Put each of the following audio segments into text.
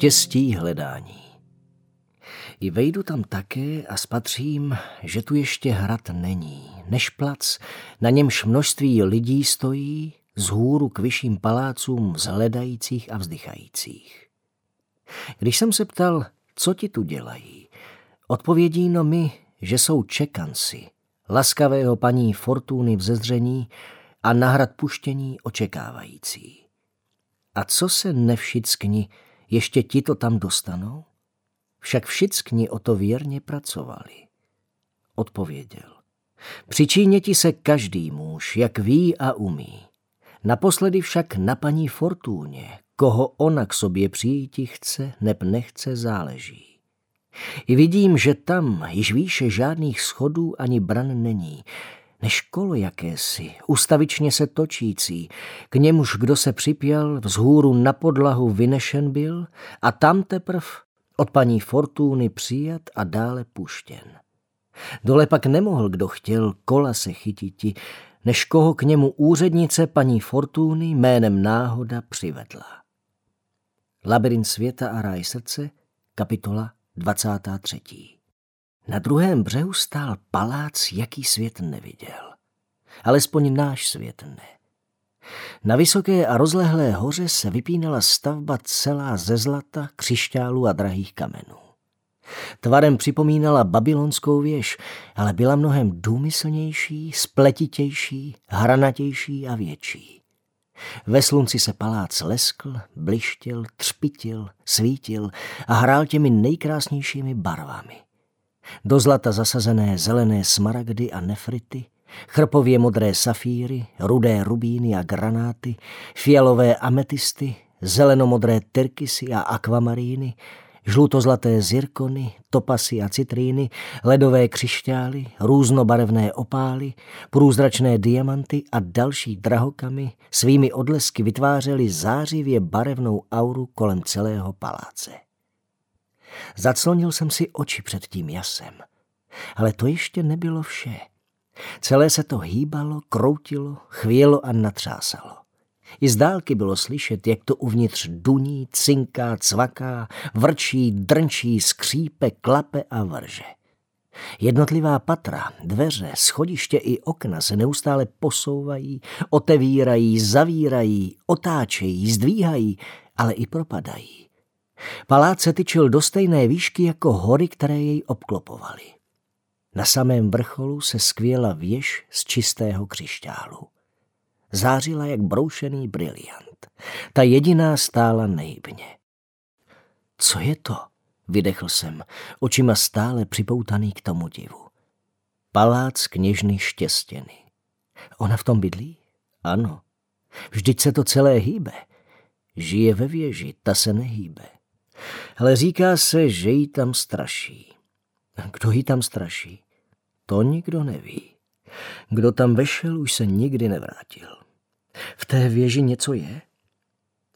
štěstí hledání. I vejdu tam také a spatřím, že tu ještě hrad není, než plac, na němž množství lidí stojí, z hůru k vyšším palácům vzhledajících a vzdychajících. Když jsem se ptal, co ti tu dělají, odpovědí no mi, že jsou čekanci, laskavého paní Fortuny v zezření a nahrad puštění očekávající. A co se nevšickni, ještě ti to tam dostanou? Však všickni o to věrně pracovali. Odpověděl. Přičíně ti se každý muž, jak ví a umí. Naposledy však na paní Fortúně, koho ona k sobě přijíti chce, neb nechce, záleží. I vidím, že tam již výše žádných schodů ani bran není, než kolo jakési, ustavičně se točící, k němuž kdo se připěl, vzhůru na podlahu vynešen byl a tam teprv od paní Fortuny přijat a dále puštěn. Dole pak nemohl, kdo chtěl, kola se chytiti, než koho k němu úřednice paní Fortuny jménem náhoda přivedla. Labirint světa a ráj srdce, kapitola 23. Na druhém břehu stál palác, jaký svět neviděl. Alespoň náš svět ne. Na vysoké a rozlehlé hoře se vypínala stavba celá ze zlata, křišťálu a drahých kamenů. Tvarem připomínala babylonskou věž, ale byla mnohem důmyslnější, spletitější, hranatější a větší. Ve slunci se palác leskl, blištěl, třpitil, svítil a hrál těmi nejkrásnějšími barvami. Do zlata zasazené zelené smaragdy a nefrity, chrpově modré safíry, rudé rubíny a granáty, fialové ametisty, zelenomodré tyrkysy a akvamaríny, žlutozlaté zirkony, topasy a citríny, ledové křišťály, různobarevné opály, průzračné diamanty a další drahokamy svými odlesky vytvářely zářivě barevnou auru kolem celého paláce. Zaclonil jsem si oči před tím jasem. Ale to ještě nebylo vše. Celé se to hýbalo, kroutilo, chvělo a natřásalo. I z dálky bylo slyšet, jak to uvnitř duní, cinká, cvaká, vrčí, drnčí, skřípe, klape a vrže. Jednotlivá patra, dveře, schodiště i okna se neustále posouvají, otevírají, zavírají, otáčejí, zdvíhají, ale i propadají. Palác se tyčil do stejné výšky jako hory, které jej obklopovaly. Na samém vrcholu se skvěla věž z čistého křišťálu. Zářila jak broušený briliant. Ta jediná stála nejbně. Co je to? Vydechl jsem, očima stále připoutaný k tomu divu. Palác kněžny štěstěny. Ona v tom bydlí? Ano. Vždyť se to celé hýbe. Žije ve věži, ta se nehýbe. Ale říká se, že jí tam straší. Kdo jí tam straší? To nikdo neví. Kdo tam vešel, už se nikdy nevrátil. V té věži něco je?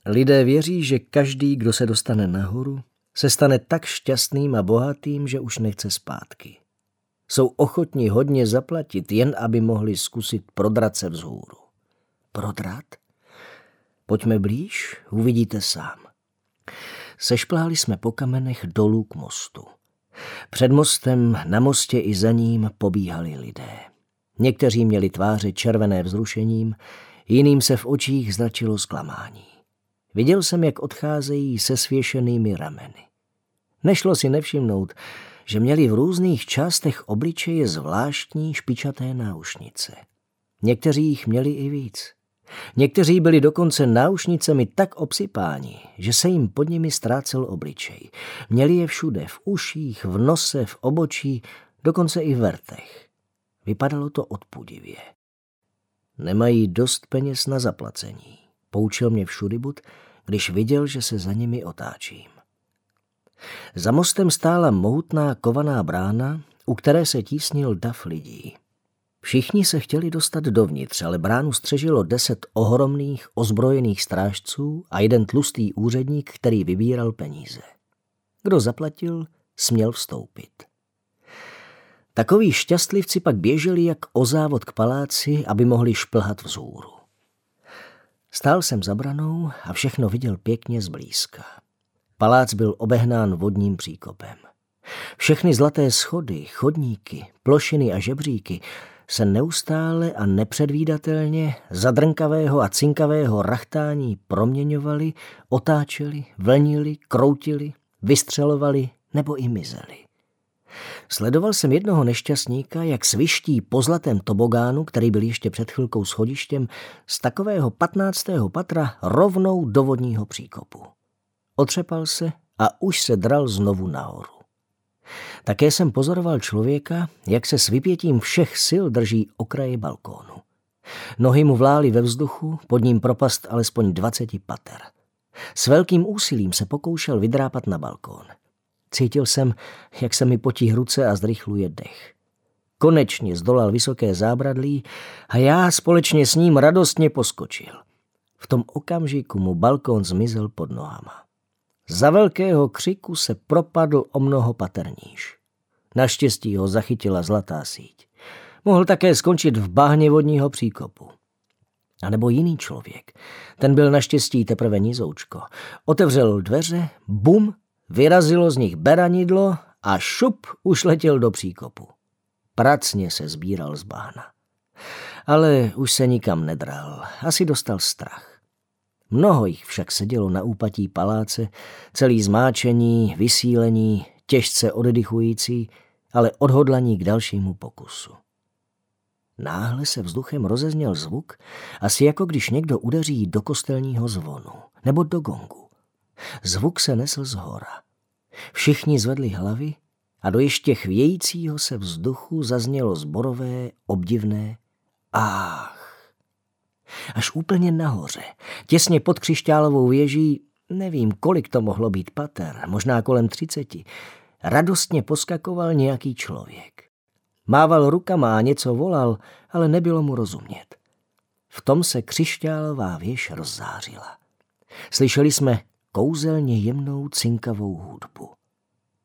Lidé věří, že každý, kdo se dostane nahoru, se stane tak šťastným a bohatým, že už nechce zpátky. Jsou ochotní hodně zaplatit, jen aby mohli zkusit prodrat se vzhůru. Prodrat? Pojďme blíž, uvidíte sám. Sešpláli jsme po kamenech dolů k mostu. Před mostem, na mostě i za ním pobíhali lidé. Někteří měli tváře červené vzrušením, jiným se v očích zračilo zklamání. Viděl jsem, jak odcházejí se svěšenými rameny. Nešlo si nevšimnout, že měli v různých částech obličeje zvláštní špičaté náušnice. Někteří jich měli i víc. Někteří byli dokonce náušnicemi tak obsypáni, že se jim pod nimi ztrácel obličej. Měli je všude, v uších, v nose, v obočí, dokonce i v vrtech. Vypadalo to odpudivě. Nemají dost peněz na zaplacení. Poučil mě všudybud, když viděl, že se za nimi otáčím. Za mostem stála mohutná kovaná brána, u které se tísnil dav lidí. Všichni se chtěli dostat dovnitř, ale bránu střežilo deset ohromných ozbrojených strážců a jeden tlustý úředník, který vybíral peníze. Kdo zaplatil, směl vstoupit. Takoví šťastlivci pak běželi jak o závod k paláci, aby mohli šplhat vzhůru. Stál jsem za branou a všechno viděl pěkně zblízka. Palác byl obehnán vodním příkopem. Všechny zlaté schody, chodníky, plošiny a žebříky se neustále a nepředvídatelně zadrnkavého a cinkavého rachtání proměňovali, otáčeli, vlnili, kroutili, vystřelovali nebo i mizeli. Sledoval jsem jednoho nešťastníka, jak sviští po zlatém tobogánu, který byl ještě před chvilkou schodištěm, z takového patnáctého patra rovnou do vodního příkopu. Otřepal se a už se dral znovu nahoru. Také jsem pozoroval člověka, jak se s vypětím všech sil drží okraje balkónu. Nohy mu vlály ve vzduchu, pod ním propast alespoň dvaceti pater. S velkým úsilím se pokoušel vydrápat na balkón. Cítil jsem, jak se mi potí ruce a zrychluje dech. Konečně zdolal vysoké zábradlí a já společně s ním radostně poskočil. V tom okamžiku mu balkón zmizel pod nohama. Za velkého křiku se propadl o mnoho paterníž. Naštěstí ho zachytila zlatá síť. Mohl také skončit v bahně vodního příkopu. A nebo jiný člověk. Ten byl naštěstí teprve nizoučko. Otevřel dveře, bum, vyrazilo z nich beranidlo a šup už letěl do příkopu. Pracně se sbíral z bahna. Ale už se nikam nedral. Asi dostal strach. Mnoho jich však sedělo na úpatí paláce, celý zmáčení, vysílení, těžce oddychující, ale odhodlaní k dalšímu pokusu. Náhle se vzduchem rozezněl zvuk, asi jako když někdo udeří do kostelního zvonu nebo do gongu. Zvuk se nesl z hora. Všichni zvedli hlavy a do ještě chvějícího se vzduchu zaznělo zborové, obdivné ách. Až úplně nahoře, těsně pod křišťálovou věží, nevím, kolik to mohlo být pater, možná kolem třiceti, radostně poskakoval nějaký člověk. Mával rukama a něco volal, ale nebylo mu rozumět. V tom se křišťálová věž rozzářila. Slyšeli jsme kouzelně jemnou cinkavou hudbu.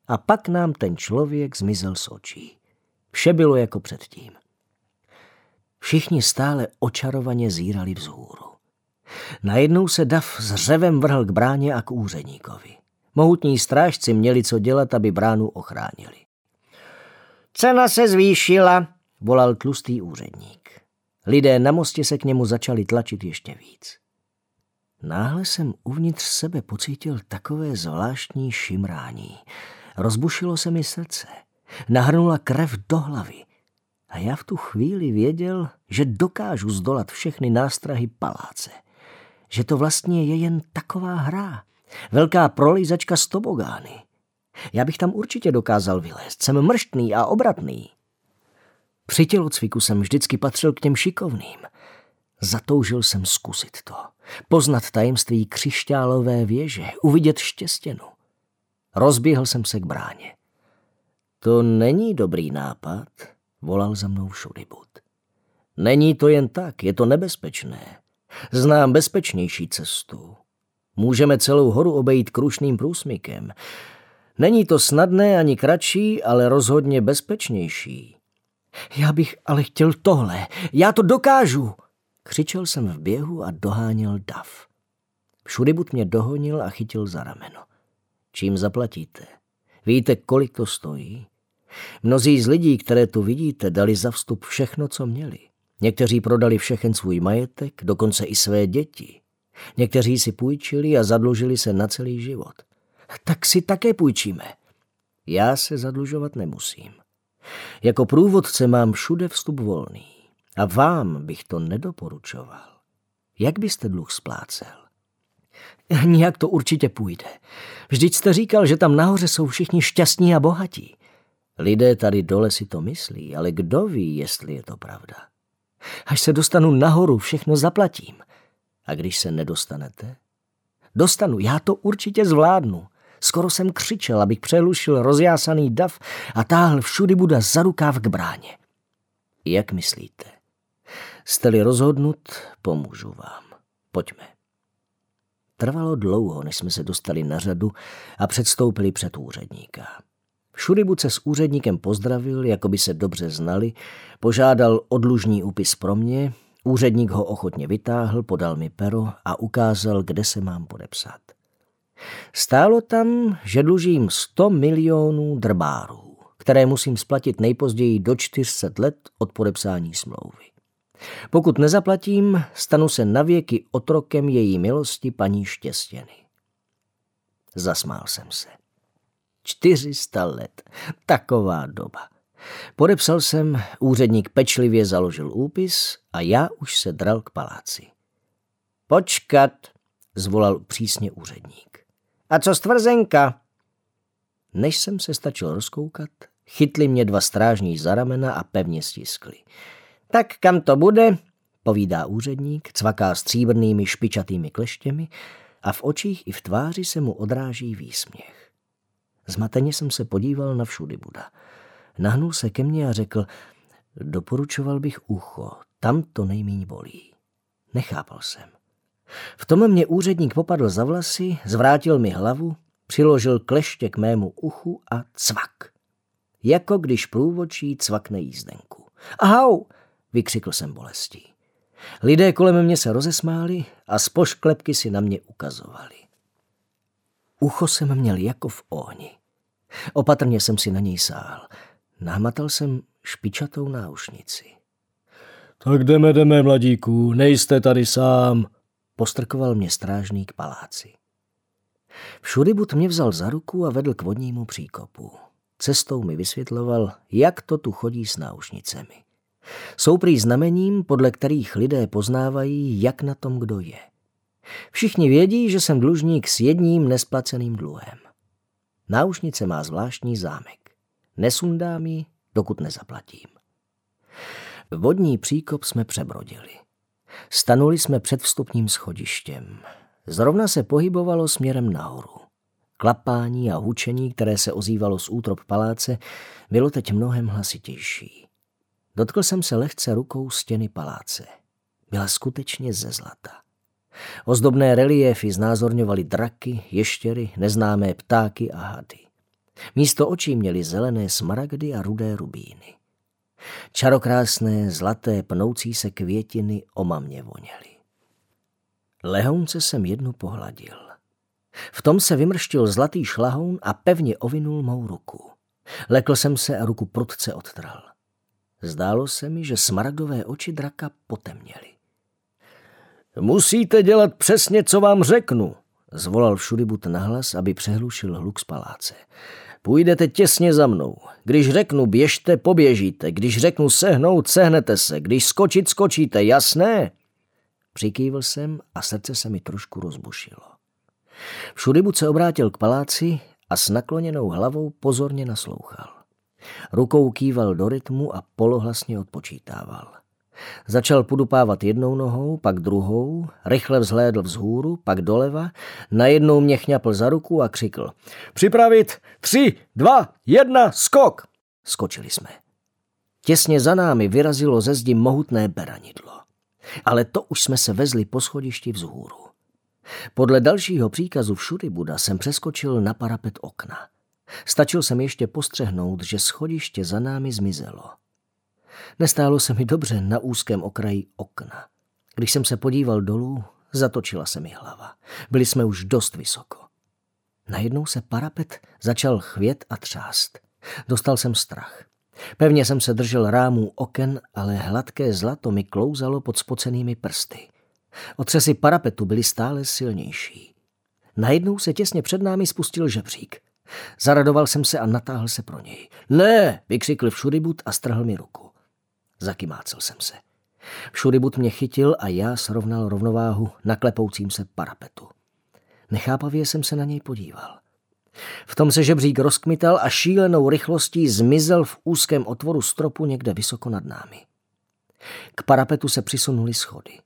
A pak nám ten člověk zmizel z očí. Vše bylo jako předtím. Všichni stále očarovaně zírali vzhůru. Najednou se Dav s řevem vrhl k bráně a k úředníkovi. Mohutní strážci měli co dělat, aby bránu ochránili. Cena se zvýšila, volal tlustý úředník. Lidé na mostě se k němu začali tlačit ještě víc. Náhle jsem uvnitř sebe pocítil takové zvláštní šimrání. Rozbušilo se mi srdce. Nahrnula krev do hlavy. A já v tu chvíli věděl, že dokážu zdolat všechny nástrahy paláce. Že to vlastně je jen taková hra. Velká prolejzačka z tobogány. Já bych tam určitě dokázal vylézt. Jsem mrštný a obratný. Při tělocviku jsem vždycky patřil k těm šikovným. Zatoužil jsem zkusit to. Poznat tajemství křišťálové věže, uvidět štěstěnu. Rozběhl jsem se k bráně. To není dobrý nápad, volal za mnou Šuribut. Není to jen tak, je to nebezpečné. Znám bezpečnější cestu. Můžeme celou horu obejít krušným průsmykem. Není to snadné ani kratší, ale rozhodně bezpečnější. Já bych ale chtěl tohle. Já to dokážu. Křičel jsem v běhu a doháněl dav. Šuribut mě dohonil a chytil za rameno. Čím zaplatíte? Víte, kolik to stojí? Mnozí z lidí, které tu vidíte, dali za vstup všechno, co měli. Někteří prodali všechen svůj majetek, dokonce i své děti. Někteří si půjčili a zadlužili se na celý život. Tak si také půjčíme. Já se zadlužovat nemusím. Jako průvodce mám všude vstup volný. A vám bych to nedoporučoval. Jak byste dluh splácel? Nijak to určitě půjde. Vždyť jste říkal, že tam nahoře jsou všichni šťastní a bohatí. Lidé tady dole si to myslí, ale kdo ví, jestli je to pravda. Až se dostanu nahoru, všechno zaplatím. A když se nedostanete? Dostanu, já to určitě zvládnu. Skoro jsem křičel, abych přelušil rozjásaný dav a táhl všudy Buda za rukáv k bráně. Jak myslíte? Jste-li rozhodnut, pomůžu vám. Pojďme. Trvalo dlouho, než jsme se dostali na řadu a předstoupili před úředníka. Šuribut se s úředníkem pozdravil, jako by se dobře znali, požádal odlužní úpis pro mě, úředník ho ochotně vytáhl, podal mi pero a ukázal, kde se mám podepsat. Stálo tam, že dlužím 100 milionů drbárů, které musím splatit nejpozději do 400 let od podepsání smlouvy. Pokud nezaplatím, stanu se navěky otrokem její milosti paní Štěstěny. Zasmál jsem se. 400 let. Taková doba. Podepsal jsem, úředník pečlivě založil úpis a já už se dral k paláci. Počkat, zvolal přísně úředník. A co stvrzenka? Než jsem se stačil rozkoukat, chytli mě dva strážní za ramena a pevně stiskli. Tak kam to bude? povídá úředník, cvaká stříbrnými špičatými kleštěmi a v očích i v tváři se mu odráží výsměch. Zmateně jsem se podíval na všudy Buda. Nahnul se ke mně a řekl, doporučoval bych ucho, tam to nejmíň bolí. Nechápal jsem. V tom mě úředník popadl za vlasy, zvrátil mi hlavu, přiložil kleště k mému uchu a cvak. Jako když průvočí cvakne jízdenku. Ahau, vykřikl jsem bolestí. Lidé kolem mě se rozesmáli a z pošklepky si na mě ukazovali. Ucho jsem měl jako v ohni. Opatrně jsem si na něj sál. Námatal jsem špičatou náušnici. Tak jdeme, jdeme, mladíku, nejste tady sám, postrkoval mě strážník paláci. Všudybut mě vzal za ruku a vedl k vodnímu příkopu. Cestou mi vysvětloval, jak to tu chodí s náušnicemi. Jsou prý znamením, podle kterých lidé poznávají, jak na tom kdo je. Všichni vědí, že jsem dlužník s jedním nesplaceným dluhem. Náušnice má zvláštní zámek. Nesundám ji, dokud nezaplatím. Vodní příkop jsme přebrodili. Stanuli jsme před vstupním schodištěm. Zrovna se pohybovalo směrem nahoru. Klapání a hučení, které se ozývalo z útrop paláce, bylo teď mnohem hlasitější. Dotkl jsem se lehce rukou stěny paláce. Byla skutečně ze zlata. Ozdobné reliéfy znázorňovaly draky, ještěry, neznámé ptáky a hady. Místo očí měly zelené smaragdy a rudé rubíny. Čarokrásné, zlaté, pnoucí se květiny omamně voněly. Lehounce jsem jednu pohladil. V tom se vymrštil zlatý šlahoun a pevně ovinul mou ruku. Lekl jsem se a ruku prudce odtral. Zdálo se mi, že smaragdové oči draka potemněly. Musíte dělat přesně, co vám řeknu, zvolal všudybut nahlas, aby přehlušil hluk z paláce. Půjdete těsně za mnou. Když řeknu běžte, poběžíte. Když řeknu sehnout, sehnete se. Když skočit, skočíte. Jasné? Přikývil jsem a srdce se mi trošku rozbušilo. Všudybut se obrátil k paláci a s nakloněnou hlavou pozorně naslouchal. Rukou kýval do rytmu a polohlasně odpočítával. Začal podupávat jednou nohou, pak druhou, rychle vzhlédl vzhůru, pak doleva, najednou mě chňapl za ruku a křikl. Připravit! Tři, dva, jedna, skok! Skočili jsme. Těsně za námi vyrazilo ze zdi mohutné beranidlo. Ale to už jsme se vezli po schodišti vzhůru. Podle dalšího příkazu všudy Buda jsem přeskočil na parapet okna. Stačil jsem ještě postřehnout, že schodiště za námi zmizelo. Nestálo se mi dobře na úzkém okraji okna. Když jsem se podíval dolů, zatočila se mi hlava. Byli jsme už dost vysoko. Najednou se parapet začal chvět a třást. Dostal jsem strach. Pevně jsem se držel rámů oken, ale hladké zlato mi klouzalo pod spocenými prsty. Otřesy parapetu byly stále silnější. Najednou se těsně před námi spustil žebřík. Zaradoval jsem se a natáhl se pro něj. Ne, vykřikl všudybut a strhl mi ruku. Zakymácel jsem se. Všudybut mě chytil a já srovnal rovnováhu na klepoucím se parapetu. Nechápavě jsem se na něj podíval. V tom se žebřík rozkmital a šílenou rychlostí zmizel v úzkém otvoru stropu někde vysoko nad námi. K parapetu se přisunuli schody.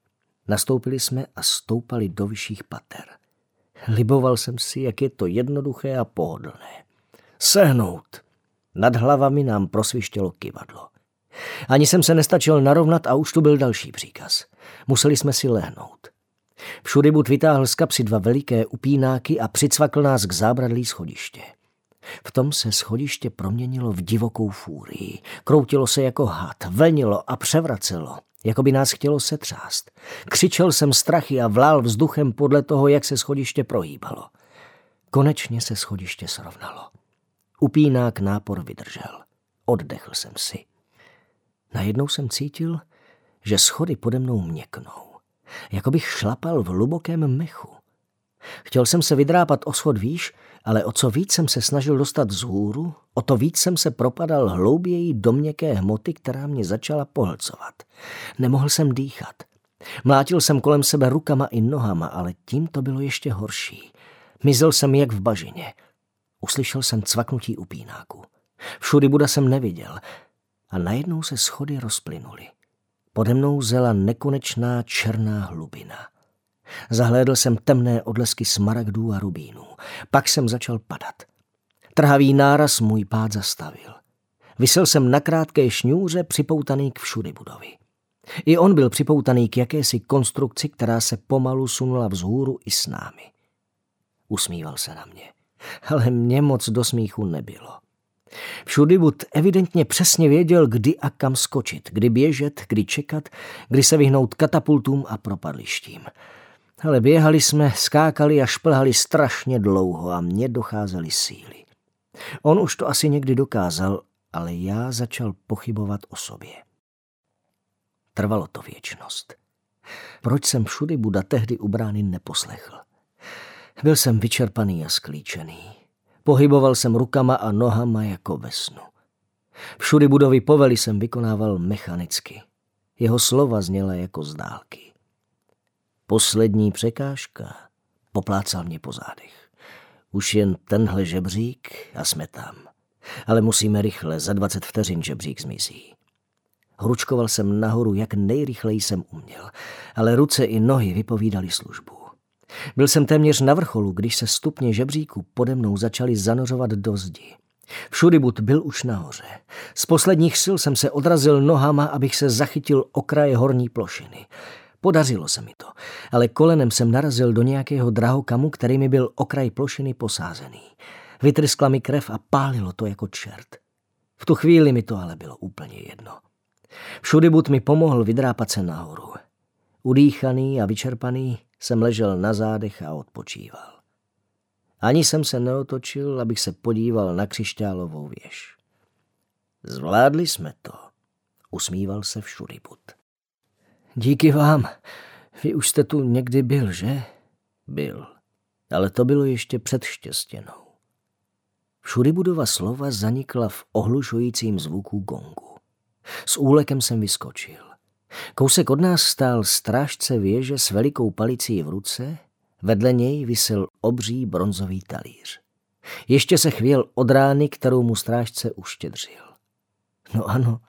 Nastoupili jsme a stoupali do vyšších pater. Liboval jsem si, jak je to jednoduché a pohodlné. Sehnout. Nad hlavami nám prosvištělo kivadlo. Ani jsem se nestačil narovnat a už tu byl další příkaz. Museli jsme si lehnout. Všudybut vytáhl z kapsy dva veliké upínáky a přicvakl nás k zábradlí schodiště. V tom se schodiště proměnilo v divokou fúrii. Kroutilo se jako had, vlnilo a převracelo, jako by nás chtělo setřást. Křičel jsem strachy a vlál vzduchem podle toho, jak se schodiště prohýbalo. Konečně se schodiště srovnalo. Upínák nápor vydržel. Oddechl jsem si. Najednou jsem cítil, že schody pode mnou měknou. Jako bych šlapal v hlubokém mechu. Chtěl jsem se vydrápat o schod výš, ale o co víc jsem se snažil dostat z hůru, o to víc jsem se propadal hlouběji do měkké hmoty, která mě začala pohlcovat. Nemohl jsem dýchat. Mlátil jsem kolem sebe rukama i nohama, ale tím to bylo ještě horší. Mizel jsem jak v bažině. Uslyšel jsem cvaknutí upínáku. Všudy Buda jsem neviděl a najednou se schody rozplynuly. Pode mnou zela nekonečná černá hlubina. Zahlédl jsem temné odlesky smaragdů a rubínů. Pak jsem začal padat. Trhavý náraz můj pád zastavil. Vysel jsem na krátké šňůře připoutaný k všudy budovi. I on byl připoutaný k jakési konstrukci, která se pomalu sunula vzhůru i s námi. Usmíval se na mě, ale mě moc do smíchu nebylo. Všudybud evidentně přesně věděl, kdy a kam skočit, kdy běžet, kdy čekat, kdy se vyhnout katapultům a propadlištím. Ale běhali jsme, skákali a šplhali strašně dlouho a mně docházely síly. On už to asi někdy dokázal, ale já začal pochybovat o sobě. Trvalo to věčnost. Proč jsem všudy Buda tehdy u brány neposlechl? Byl jsem vyčerpaný a sklíčený. Pohyboval jsem rukama a nohama jako ve snu. Všudy budovy povely jsem vykonával mechanicky. Jeho slova zněla jako z dálky. Poslední překážka poplácal mě po zádech. Už jen tenhle žebřík a jsme tam. Ale musíme rychle, za dvacet vteřin žebřík zmizí. Hručkoval jsem nahoru, jak nejrychleji jsem uměl, ale ruce i nohy vypovídali službu. Byl jsem téměř na vrcholu, když se stupně žebříku pode mnou začaly zanořovat do zdi. Všudybud byl už nahoře. Z posledních sil jsem se odrazil nohama, abych se zachytil okraje horní plošiny. Podařilo se mi to, ale kolenem jsem narazil do nějakého drahokamu, který mi byl okraj plošiny posázený. Vytryskla mi krev a pálilo to jako čert. V tu chvíli mi to ale bylo úplně jedno. Všudybud mi pomohl vydrápat se nahoru. Udýchaný a vyčerpaný jsem ležel na zádech a odpočíval. Ani jsem se neotočil, abych se podíval na křišťálovou věž. Zvládli jsme to, usmíval se všudybud. Díky vám. Vy už jste tu někdy byl, že? Byl. Ale to bylo ještě před štěstěnou. Všudybudova slova zanikla v ohlušujícím zvuku gongu. S úlekem jsem vyskočil. Kousek od nás stál strážce věže s velikou palicí v ruce, vedle něj visel obří bronzový talíř. Ještě se chvěl od rány, kterou mu strážce uštědřil. No ano,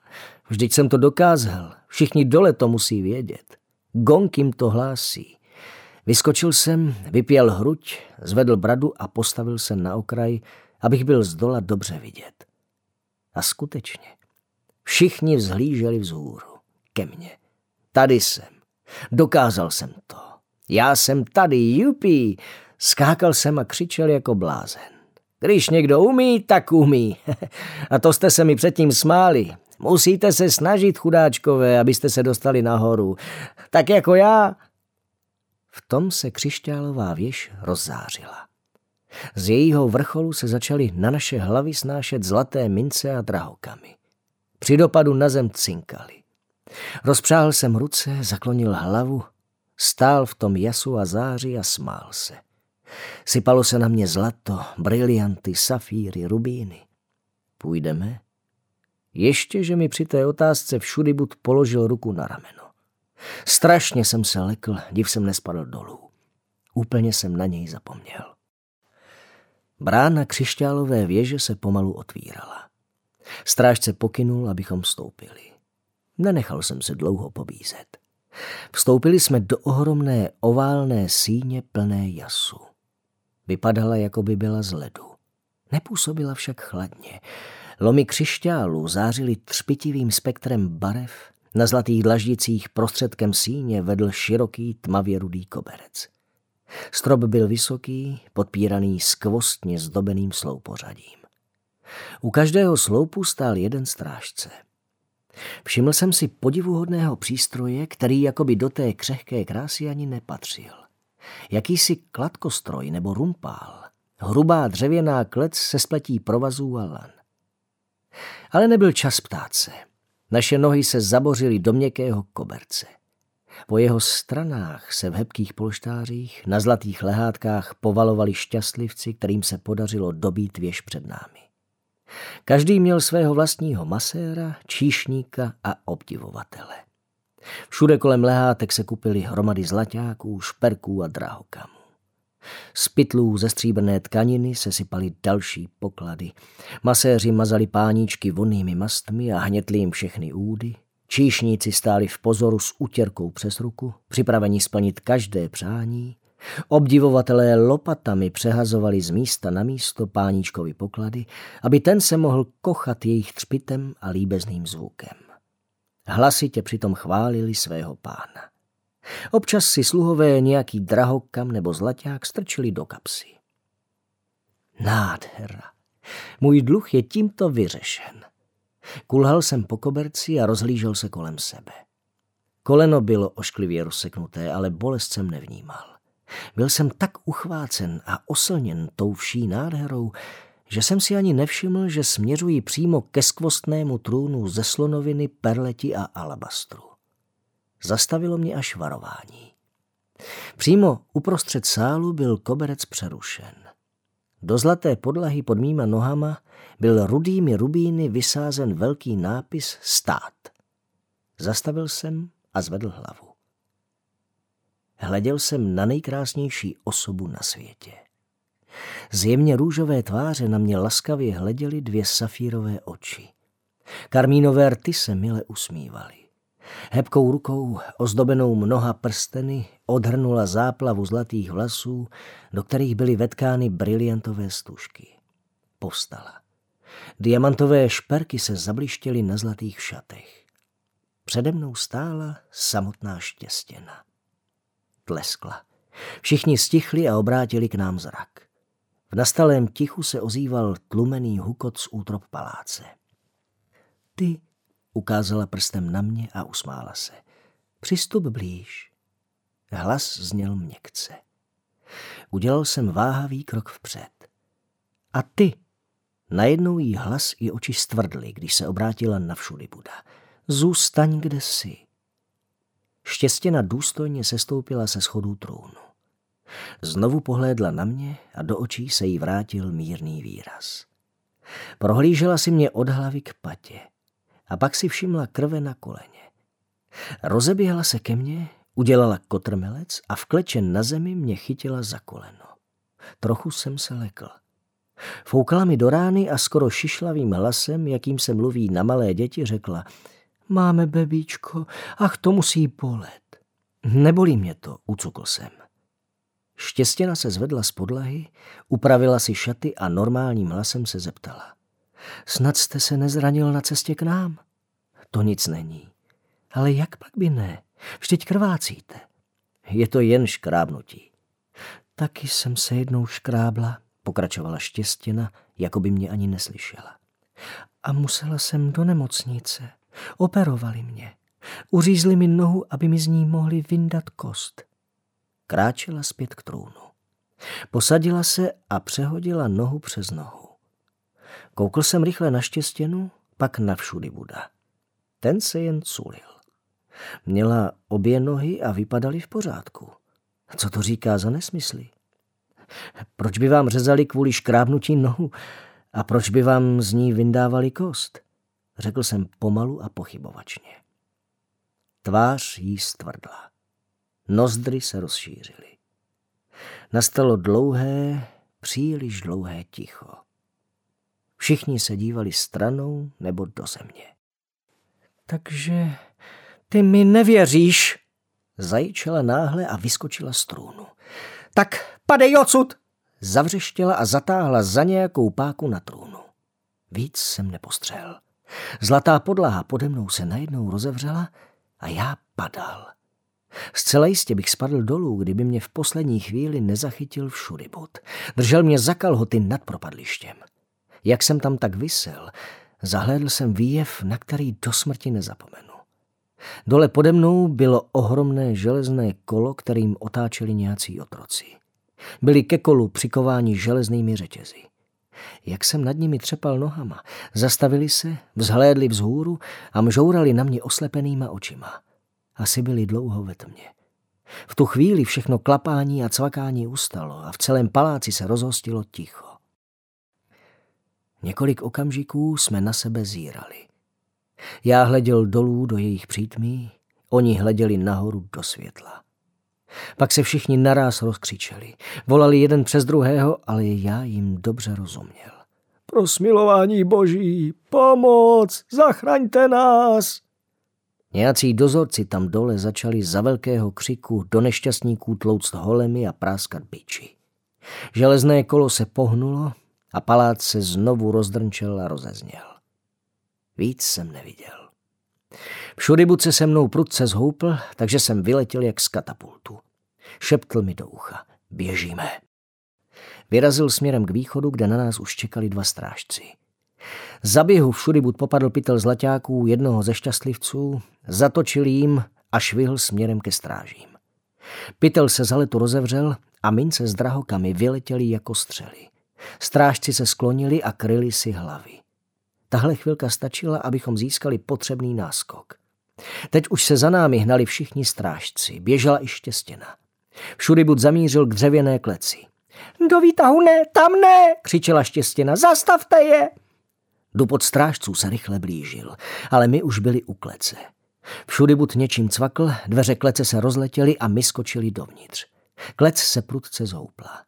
vždyť jsem to dokázal. Všichni dole to musí vědět. Gong jim to hlásí. Vyskočil jsem, vypěl hruď, zvedl bradu a postavil se na okraj, abych byl z dola dobře vidět. A skutečně, všichni vzhlíželi vzhůru ke mně. Tady jsem. Dokázal jsem to. Já jsem tady, jupí. Skákal jsem a křičel jako blázen. Když někdo umí, tak umí. a to jste se mi předtím smáli. Musíte se snažit, chudáčkové, abyste se dostali nahoru. Tak jako já. V tom se křišťálová věž rozzářila. Z jejího vrcholu se začaly na naše hlavy snášet zlaté mince a drahokamy. Při dopadu na zem cinkali. Rozpřáhl jsem ruce, zaklonil hlavu, stál v tom jasu a záři a smál se. Sypalo se na mě zlato, brilianty, safíry, rubíny. Půjdeme? Ještě, že mi při té otázce všudy bud položil ruku na rameno. Strašně jsem se lekl, div jsem nespadl dolů. Úplně jsem na něj zapomněl. Brána křišťálové věže se pomalu otvírala. Strážce pokynul, abychom stoupili. Nenechal jsem se dlouho pobízet. Vstoupili jsme do ohromné oválné síně plné jasu. Vypadala, jako by byla z ledu. Nepůsobila však chladně. Lomy křišťálu zářily třpitivým spektrem barev, na zlatých dlaždicích prostředkem síně vedl široký tmavě rudý koberec. Strop byl vysoký, podpíraný skvostně zdobeným sloupořadím. U každého sloupu stál jeden strážce – Všiml jsem si podivuhodného přístroje, který jakoby do té křehké krásy ani nepatřil. Jakýsi kladkostroj nebo rumpál. Hrubá dřevěná klec se spletí provazů a lan. Ale nebyl čas ptát se. Naše nohy se zabořily do měkkého koberce. Po jeho stranách se v hebkých polštářích na zlatých lehátkách povalovali šťastlivci, kterým se podařilo dobít věž před námi. Každý měl svého vlastního maséra, číšníka a obdivovatele. Všude kolem lehátek se kupily hromady zlaťáků, šperků a drahokamů. Z pytlů ze stříbrné tkaniny se sypaly další poklady. Maséři mazali páníčky vonnými mastmi a hnětli jim všechny údy. Číšníci stáli v pozoru s utěrkou přes ruku, připraveni splnit každé přání. Obdivovatelé lopatami přehazovali z místa na místo páníčkovi poklady, aby ten se mohl kochat jejich třpitem a líbezným zvukem. Hlasitě přitom chválili svého pána. Občas si sluhové nějaký drahokam nebo zlaťák strčili do kapsy. Nádhera. Můj dluh je tímto vyřešen. Kulhal jsem po koberci a rozhlížel se kolem sebe. Koleno bylo ošklivě rozseknuté, ale bolest jsem nevnímal. Byl jsem tak uchvácen a oslněn tou vší nádherou, že jsem si ani nevšiml, že směřuji přímo ke skvostnému trůnu ze slonoviny, perleti a alabastru. Zastavilo mě až varování. Přímo uprostřed sálu byl koberec přerušen. Do zlaté podlahy pod mýma nohama byl rudými rubíny vysázen velký nápis stát. Zastavil jsem a zvedl hlavu. Hleděl jsem na nejkrásnější osobu na světě. Z jemně růžové tváře na mě laskavě hleděly dvě safírové oči. Karmínové rty se mile usmívaly. Hebkou rukou, ozdobenou mnoha prsteny, odhrnula záplavu zlatých vlasů, do kterých byly vetkány briliantové stužky. Povstala. Diamantové šperky se zablištěly na zlatých šatech. Přede mnou stála samotná štěstěna. Tleskla. Všichni stichli a obrátili k nám zrak. V nastalém tichu se ozýval tlumený hukot z útrop paláce. Ty, ukázala prstem na mě a usmála se. Přistup blíž. Hlas zněl měkce. Udělal jsem váhavý krok vpřed. A ty? Najednou jí hlas i oči stvrdly, když se obrátila na všudy Buda. Zůstaň, kde jsi. Štěstěna důstojně sestoupila se schodů trůnu. Znovu pohlédla na mě a do očí se jí vrátil mírný výraz. Prohlížela si mě od hlavy k patě a pak si všimla krve na koleně. Rozeběhla se ke mně, udělala kotrmelec a v kleče na zemi mě chytila za koleno. Trochu jsem se lekl. Foukala mi do rány a skoro šišlavým hlasem, jakým se mluví na malé děti, řekla Máme bebíčko, ach, to musí bolet. Nebolí mě to, ucukl jsem. Štěstěna se zvedla z podlahy, upravila si šaty a normálním hlasem se zeptala. Snad jste se nezranil na cestě k nám? To nic není. Ale jak pak by ne? Vždyť krvácíte. Je to jen škrábnutí. Taky jsem se jednou škrábla, pokračovala štěstěna, jako by mě ani neslyšela. A musela jsem do nemocnice. Operovali mě. Uřízli mi nohu, aby mi z ní mohli vyndat kost. Kráčela zpět k trůnu. Posadila se a přehodila nohu přes nohu. Koukl jsem rychle na štěstěnu, pak na všudy Buda. Ten se jen culil. Měla obě nohy a vypadaly v pořádku. Co to říká za nesmysly? Proč by vám řezali kvůli škrábnutí nohu a proč by vám z ní vyndávali kost? Řekl jsem pomalu a pochybovačně. Tvář jí stvrdla. Nozdry se rozšířily. Nastalo dlouhé, příliš dlouhé ticho. Všichni se dívali stranou nebo do země. Takže ty mi nevěříš, zajčela náhle a vyskočila z trůnu. Tak padej odsud! Zavřeštěla a zatáhla za nějakou páku na trůnu. Víc jsem nepostřel. Zlatá podlaha pode mnou se najednou rozevřela a já padal. Zcela jistě bych spadl dolů, kdyby mě v poslední chvíli nezachytil všudybud. Držel mě za kalhoty nad propadlištěm. Jak jsem tam tak vysel, zahlédl jsem výjev, na který do smrti nezapomenu. Dole pode mnou bylo ohromné železné kolo, kterým otáčeli nějací otroci. Byli ke kolu přikováni železnými řetězy. Jak jsem nad nimi třepal nohama, zastavili se, vzhlédli vzhůru a mžourali na mě oslepenýma očima. Asi byli dlouho ve tmě. V tu chvíli všechno klapání a cvakání ustalo a v celém paláci se rozhostilo ticho. Několik okamžiků jsme na sebe zírali. Já hleděl dolů do jejich přítmí, oni hleděli nahoru do světla. Pak se všichni naraz rozkřičeli. Volali jeden přes druhého, ale já jim dobře rozuměl. Pro smilování boží, pomoc, zachraňte nás! Nějací dozorci tam dole začali za velkého křiku do nešťastníků tlouct holemi a práskat biči. Železné kolo se pohnulo a palác se znovu rozdrnčel a rozezněl. Víc jsem neviděl. Všudy se se mnou prudce zhoupl, takže jsem vyletěl jak z katapultu. Šeptl mi do ucha. Běžíme. Vyrazil směrem k východu, kde na nás už čekali dva strážci. Za běhu všudybud popadl pytel zlaťáků jednoho ze šťastlivců, zatočil jim a švihl směrem ke strážím. Pytel se za letu rozevřel a mince s drahokami vyletěli jako střely. Strážci se sklonili a kryli si hlavy. Tahle chvilka stačila, abychom získali potřebný náskok. Teď už se za námi hnali všichni strážci, běžela i štěstěna. Všudy bud zamířil k dřevěné kleci. Do výtahu ne, tam ne, křičela štěstěna, zastavte je. Dupot strážců se rychle blížil, ale my už byli u klece. Všudy bud něčím cvakl, dveře klece se rozletěly a my skočili dovnitř. Klec se prudce zoupla.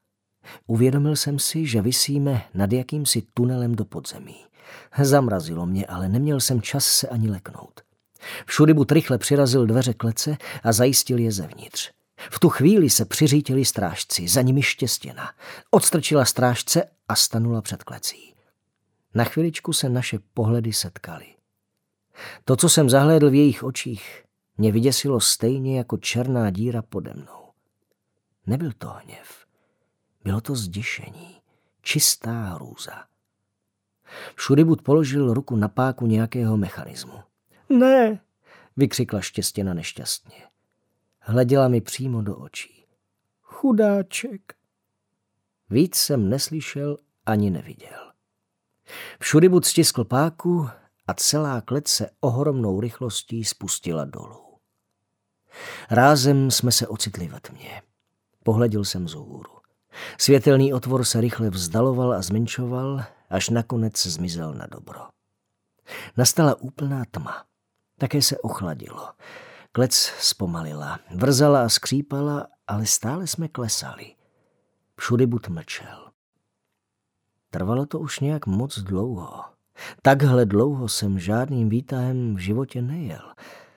Uvědomil jsem si, že vysíme nad jakýmsi tunelem do podzemí. Zamrazilo mě, ale neměl jsem čas se ani leknout. Všudy bud rychle přirazil dveře klece a zajistil je zevnitř. V tu chvíli se přiřítili strážci, za nimi štěstěna. Odstrčila strážce a stanula před klecí. Na chviličku se naše pohledy setkaly. To, co jsem zahlédl v jejich očích, mě vyděsilo stejně jako černá díra pode mnou. Nebyl to hněv. Bylo to zděšení. Čistá hrůza. Všudybud položil ruku na páku nějakého mechanismu. Ne, vykřikla štěstěna nešťastně. Hleděla mi přímo do očí. Chudáček. Víc jsem neslyšel ani neviděl. Všudy stiskl páku a celá klec se ohromnou rychlostí spustila dolů. Rázem jsme se ocitli ve tmě. Pohledil jsem z hůru. Světelný otvor se rychle vzdaloval a zmenšoval, až nakonec zmizel na dobro. Nastala úplná tma. Také se ochladilo. Klec zpomalila, vrzala a skřípala, ale stále jsme klesali. Všudy bud mlčel. Trvalo to už nějak moc dlouho. Takhle dlouho jsem žádným výtahem v životě nejel.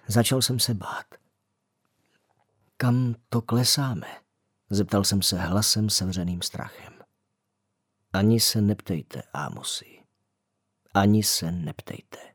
Začal jsem se bát. Kam to klesáme? Zeptal jsem se hlasem sevřeným strachem. Ani se neptejte, Ámosy. Ani se neptejte.